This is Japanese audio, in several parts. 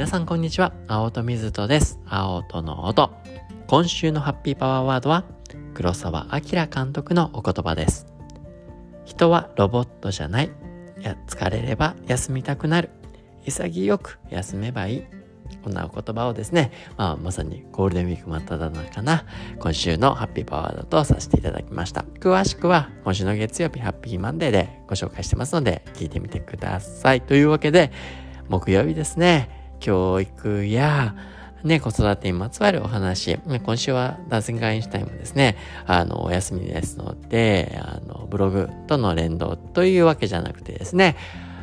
皆さんこんにちは。青戸水戸です。青戸の音。今週のハッピーパワーワードは、黒沢明監督のお言葉です。人はロボットじゃない。や疲れれば休みたくなる。潔く休めばいい。こんなお言葉をですね、まあ、まさにゴールデンウィーク真っ只中な今週のハッピーパワーだとさせていただきました。詳しくは今週の月曜日ハッピーマンデーでご紹介してますので聞いてみてください。というわけで、木曜日ですね、教育やね、子育てにまつわるお話。今週はダンシングアインシュタイムですね。あの、お休みですので、あの、ブログとの連動というわけじゃなくてですね、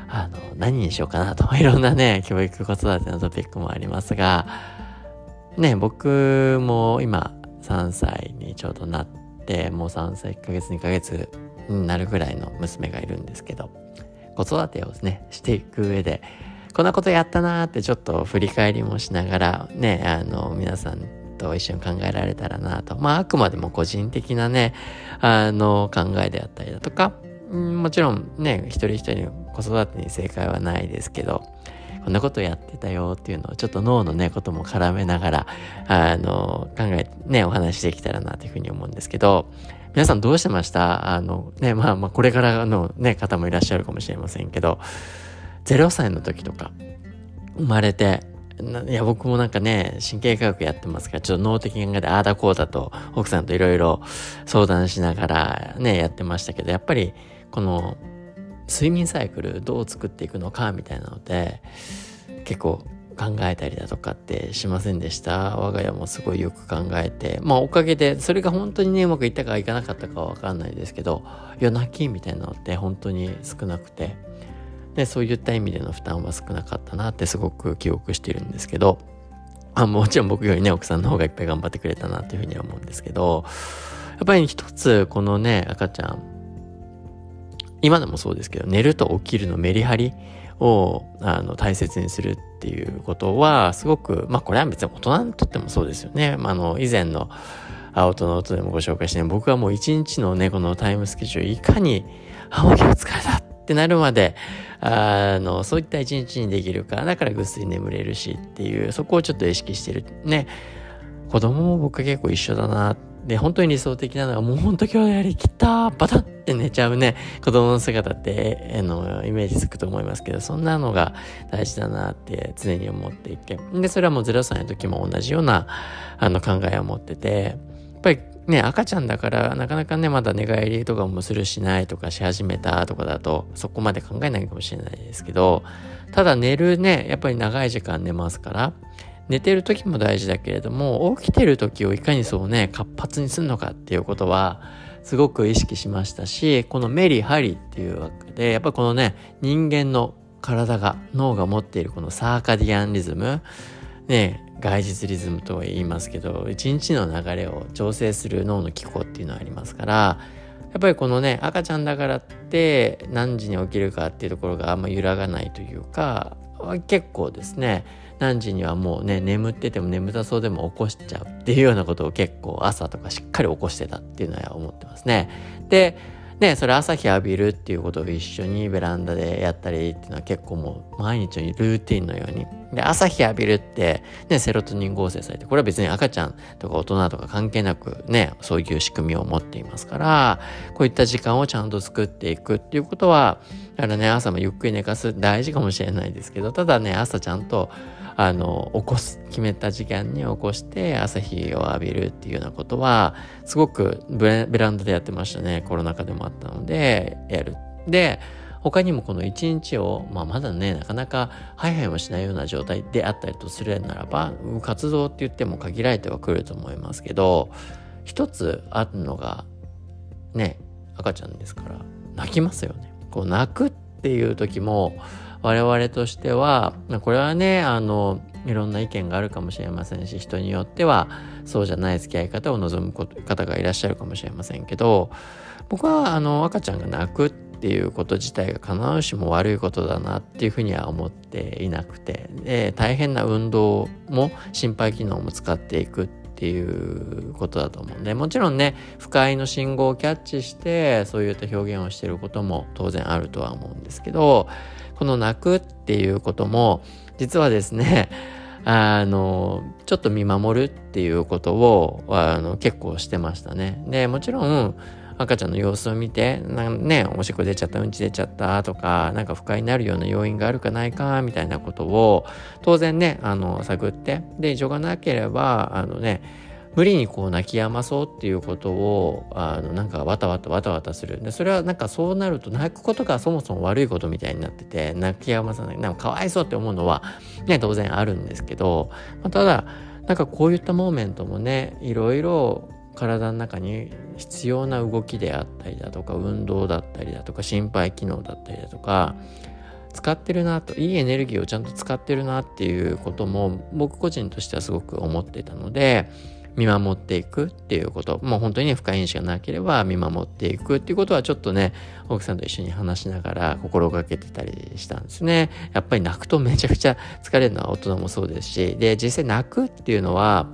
あの、何にしようかなと、いろんなね、教育子育てのトピックもありますが、ね、僕も今3歳にちょうどなって、もう3歳1ヶ月2ヶ月になるぐらいの娘がいるんですけど、子育てをね、していく上で、こんなことやったなーってちょっと振り返りもしながら、ね、あの、皆さんと一緒に考えられたらなと。まあ、あくまでも個人的なね、あの、考えであったりだとか、もちろんね、一人一人の子育てに正解はないですけど、こんなことやってたよっていうのをちょっと脳のね、ことも絡めながら、あの、考えね、お話しできたらなというふうに思うんですけど、皆さんどうしてました？あの、ね、まあまあ、これからのね、方もいらっしゃるかもしれませんけど、0歳の時とか、生まれて、いや、僕もなんかね、神経科学やってますから、ちょっと脳的考えでああだこうだと、奥さんといろいろ相談しながらね、やってましたけど、やっぱり、この睡眠サイクルどう作っていくのかみたいなので結構考えたりだとかってしませんでした？我が家もすごいよく考えてまあおかげでそれが本当にねうまくいったかいかなかったかは分かんないですけど夜泣きみたいなのって本当に少なくて。でそういった意味での負担は少なかったなってすごく記憶してるんですけどあもちろん僕よりね奥さんの方がいっぱい頑張ってくれたなっていうふうには思うんですけどやっぱり一つこのね赤ちゃん今でもそうですけど寝ると起きるのメリハリをあの大切にするっていうことはすごくまあこれは別に大人にとってもそうですよね。まあ、あの以前の青との音でもご紹介して、ね、僕はもう一日のねこのタイムスケジュールいかにあもう今日疲れたってなるまであのそういった一日にできるかだからぐっすり眠れるしっていうそこをちょっと意識してる。ね。子供も僕は結構一緒だなで本当に理想的なのはもう本当今日やりきったバタンって寝ちゃうね、子供の姿って、あの、イメージつくと思いますけど、そんなのが大事だなって常に思っていて、で、それはもう0歳の時も同じような、あの、考えを持ってて、やっぱりね、赤ちゃんだからなかなかね、まだ寝返りとかもするしないとかし始めたとかだと、そこまで考えないかもしれないですけど、ただ寝るね、やっぱり長い時間寝ますから、寝てる時も大事だけれども、起きてる時をいかにそうね、活発にするのかっていうことは、すごく意識しましたし、このメリハリっていうわけで、やっぱこのね、人間の体が、脳が持っているこのサーカディアンリズム、ね、外実リズムとは言いますけど、一日の流れを調整する脳の機構っていうのはありますから、やっぱりこのね、赤ちゃんだからって何時に起きるかっていうところがあんま揺らがないというか、結構ですね、何時にはもうね、眠ってても眠たそうでも起こしちゃうっていうようなことを結構朝とかしっかり起こしてたっていうのは思ってますね。で、ね、それ朝日浴びるっていうことを一緒にベランダでやったりっていうのは結構もう毎日のルーティンのように。で、朝日浴びるって、ね、セロトニン合成されて、これは別に赤ちゃんとか大人とか関係なくね、そういう仕組みを持っていますから、こういった時間をちゃんと作っていくっていうことは、だからね、朝もゆっくり寝かす大事かもしれないですけど、ただね、朝ちゃんとあの、起こす、決めた時間に起こして朝日を浴びるっていうようなことは、すごくベランダでやってましたね。コロナ禍でもあったので、やる。で、他にもこの一日を、まあ、まだね、なかなかハイハイもしないような状態であったりとするならば、活動って言っても限られてはくると思いますけど、一つあるのが、ね、赤ちゃんですから、泣きますよね。こう泣くっていう時も、我々としてはこれはねあのいろんな意見があるかもしれませんし人によってはそうじゃない付き合い方を望む方がいらっしゃるかもしれませんけど僕はあの赤ちゃんが泣くっていうこと自体が必ずしも悪いことだなっていうふうには思っていなくてで大変な運動も心肺機能も使っていくっていうことだと思うんでもちろんね不快の信号をキャッチしてそういった表現をしてることも当然あるとは思うんですけどこの泣くっていうことも、実はですね、あの、ちょっと見守るっていうことを、あの、結構してましたね。で、もちろん、赤ちゃんの様子を見て、ね、おしっこ出ちゃった、うんち出ちゃったとか、なんか不快になるような要因があるかないか、みたいなことを、当然ね、あの、探って、で、異常がなければ、あのね、無理にこう泣き止まそうっていうことをあのなんかわたわたわたわたする。でそれはなんかそうなると泣くことがそもそも悪いことみたいになってて泣き止まさない。なんかかわいそうって思うのはね当然あるんですけど、まあ、ただなんかこういったモーメントもねいろいろ体の中に必要な動きであったりだとか運動だったりだとか心肺機能だったりだとか使ってるなといいエネルギーをちゃんと使ってるなっていうことも僕個人としてはすごく思ってたので見守っていくっていうこと、もう本当にね、深い意識がなければ見守っていくっていうことはちょっとね、奥さんと一緒に話しながら心がけてたりしたんですね。やっぱり泣くとめちゃくちゃ疲れるのは大人もそうですし、で、実際泣くっていうのは、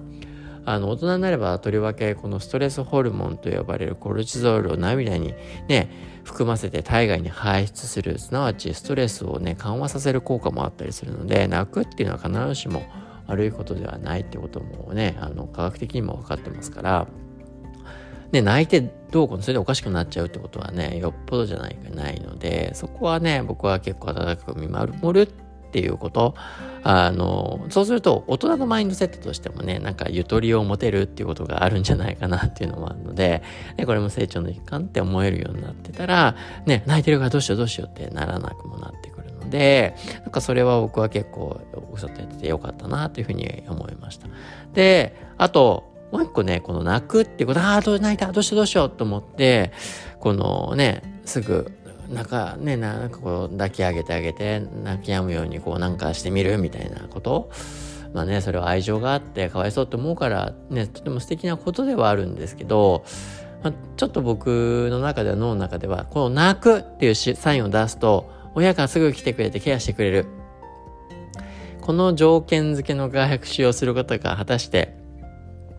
あの、大人になればとりわけこのストレスホルモンと呼ばれるコルチゾールを涙にね、含ませて体外に排出する、すなわちストレスをね、緩和させる効果もあったりするので、泣くっていうのは必ずしも悪いことではないってこともねあの科学的にも分かってますからね、泣いてどうこうそれでおかしくなっちゃうってことはねよっぽどじゃないかないのでそこはね僕は結構温かく見守るっていうことあのそうすると大人のマインドセットとしてもねなんかゆとりを持てるっていうことがあるんじゃないかなっていうのもあるので、ね、これも成長の一環って思えるようになってたらね泣いてるからどうしようどうしようってならなくもなってくるのでなんかそれは僕は結構おっしゃってやっててよかったなというふうに思いました。で、あと、もう一個ね、この泣くっていうこと、ああ、どう泣いた、どうしようどうしようと思って、このね、すぐ、なんかね、なんかこう抱き上げてあげて、泣き止むようにこうなんかしてみるみたいなこと？まあね、それは愛情があってかわいそうって思うからね、とても素敵なことではあるんですけど、まあ、ちょっと僕の中では脳の中では、この泣くっていうサインを出すと、親がすぐ来てくれてケアしてくれる。この条件付けの学習をすることが果たして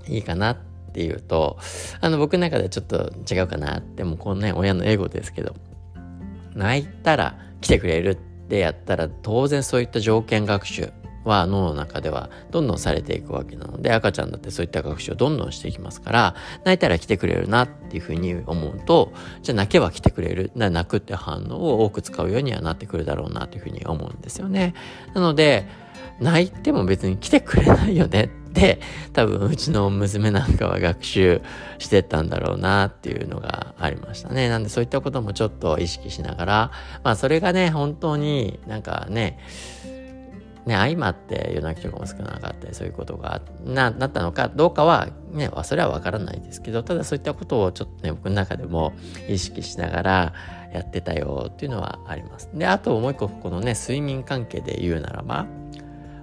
いいかなっていうと、あの僕の中でちょっと違うかなって、もうこのね、親のエゴですけど、泣いたら来てくれるってやったら当然そういった条件学習は脳の中ではどんどんされていくわけなので赤ちゃんだってそういった学習をどんどんしていきますから泣いたら来てくれるなっていうふうに思うとじゃあ泣けば来てくれる泣くって反応を多く使うようにはなってくるだろうなというふうに思うんですよね。なので泣いても別に来てくれないよねって多分うちの娘なんかは学習してったんだろうなっていうのがありましたね。なんでそういったこともちょっと意識しながらまあそれがね本当になんかねね、相まって夜泣きとかも少なかったりそういうことがななったのかどうかはねそれはわからないですけどただそういったことをちょっとね僕の中でも意識しながらやってたよっていうのはあります。であともう一個このね睡眠関係で言うならば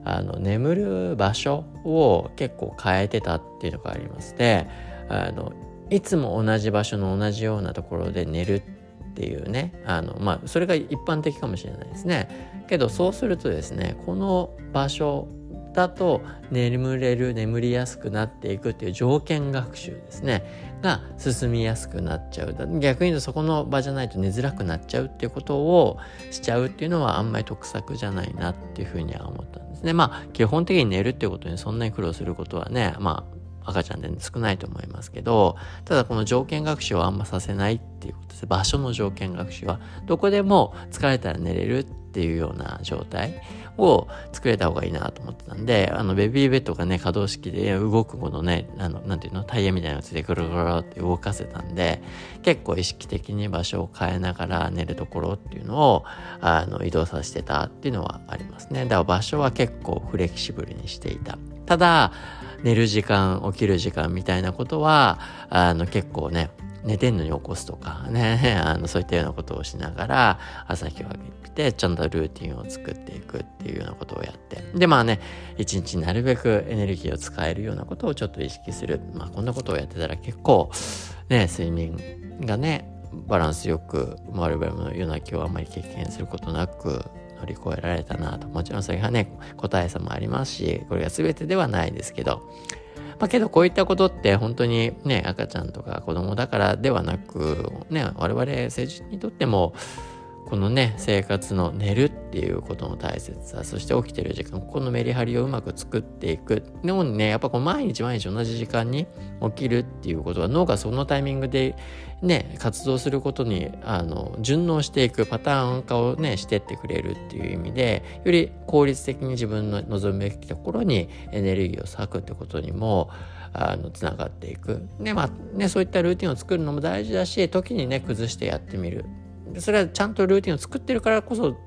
あの眠る場所を結構変えてたっていうのがありましてあのいつも同じ場所の同じようなところで寝るっていうねあのまあそれが一般的かもしれないですね。けどそうするとですねこの場所だと眠れる眠りやすくなっていくっていう条件学習ですね。が進みやすくなっちゃう逆に言うとそこの場じゃないと寝づらくなっちゃうっていうことをしちゃうっていうのはあんまり得策じゃないなっていうふうには思ったんですね。まあ基本的に寝るっていうことにそんなに苦労することはねまあ赤ちゃんで少ないと思いますけどただこの条件学習をあんまさせないっていうことです。場所の条件学習はどこでも疲れたら寝れるっていうような状態。を作れた方がいいなと思ってたんであのベビーベッドがね可動式で動くものねあのなんていうのタイヤみたいなやつでぐるぐるって動かせたんで結構意識的に場所を変えながら寝るところっていうのをあの移動させてたっていうのはありますね。だから場所は結構フレキシブルにしていた。ただ寝る時間起きる時間みたいなことはあの結構ね寝てんのに起こすとか ね、あのそういったようなことをしながら朝日を浴びてちゃんとルーティンを作っていくっていうようなことをやって。でまあね一日なるべくエネルギーを使えるようなことをちょっと意識する。まあこんなことをやってたら結構ね睡眠がねバランスよく我々も夜泣きをあまり経験することなく乗り越えられたなと。もちろんそれがね、答え差もありますし、これが全てではないですけど、まあけどこういったことって本当にね、赤ちゃんとか子供だからではなく、ね、我々成人にとっても、このね生活の寝るっていうことの大切さそして起きてる時間ここのメリハリをうまく作っていく。でもねやっぱこの毎日毎日同じ時間に起きるっていうことは脳がそのタイミングでね活動することにあの順応していくパターン化をねしてってくれるっていう意味でより効率的に自分の望むべきところにエネルギーを割くってことにもあのつながっていく。でまあねそういったルーティンを作るのも大事だし時にね崩してやってみる。それはちゃんとルーティンを作ってるからこそ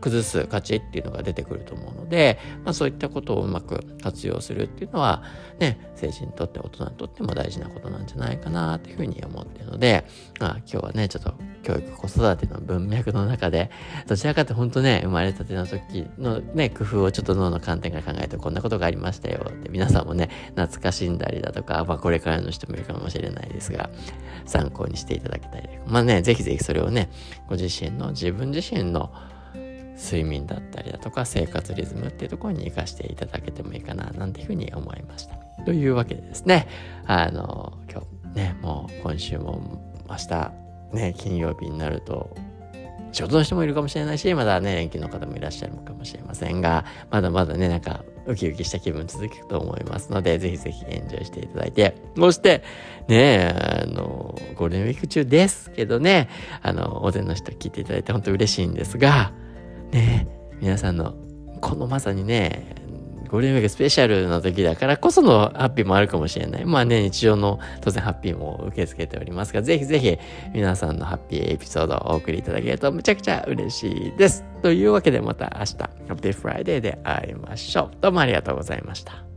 崩す価値っていうのが出てくると思うので、まあ、そういったことをうまく活用するっていうのはね成人にとって大人にとっても大事なことなんじゃないかなっていうふうに思っているので、まあ、今日はねちょっと教育子育ての文脈の中でどちらかって本当ね生まれたての時のね工夫をちょっと脳の観点から考えてこんなことがありましたよって皆さんもね懐かしんだりだとか、まあ、これからの人もいるかもしれないですが参考にしていただきたいまあねぜひぜひそれをねご自身の自分自身の睡眠だったりだとか生活リズムっていうところに活かしていただけてもいいかななんていうふうに思いました。というわけでですねあの今日ねもう今週も明日ね金曜日になると仕事の人もいるかもしれないしまだね連休の方もいらっしゃるかもしれませんがまだまだねなんかウキウキした気分続くと思いますのでぜひぜひエンジョイしていただいてそしてねあのゴールデンウィーク中ですけどねあの大勢の人聞いていただいて本当嬉しいんですがね皆さんのこのまさにねゴールデンウィークスペシャルの時だからこそのハッピーもあるかもしれない。まあね、日常の当然ハッピーも受け付けておりますが、ぜひぜひ皆さんのハッピーエピソードをお送りいただけるとむちゃくちゃ嬉しいです。というわけでまた明日、ハッピーフライデーで会いましょう。どうもありがとうございました。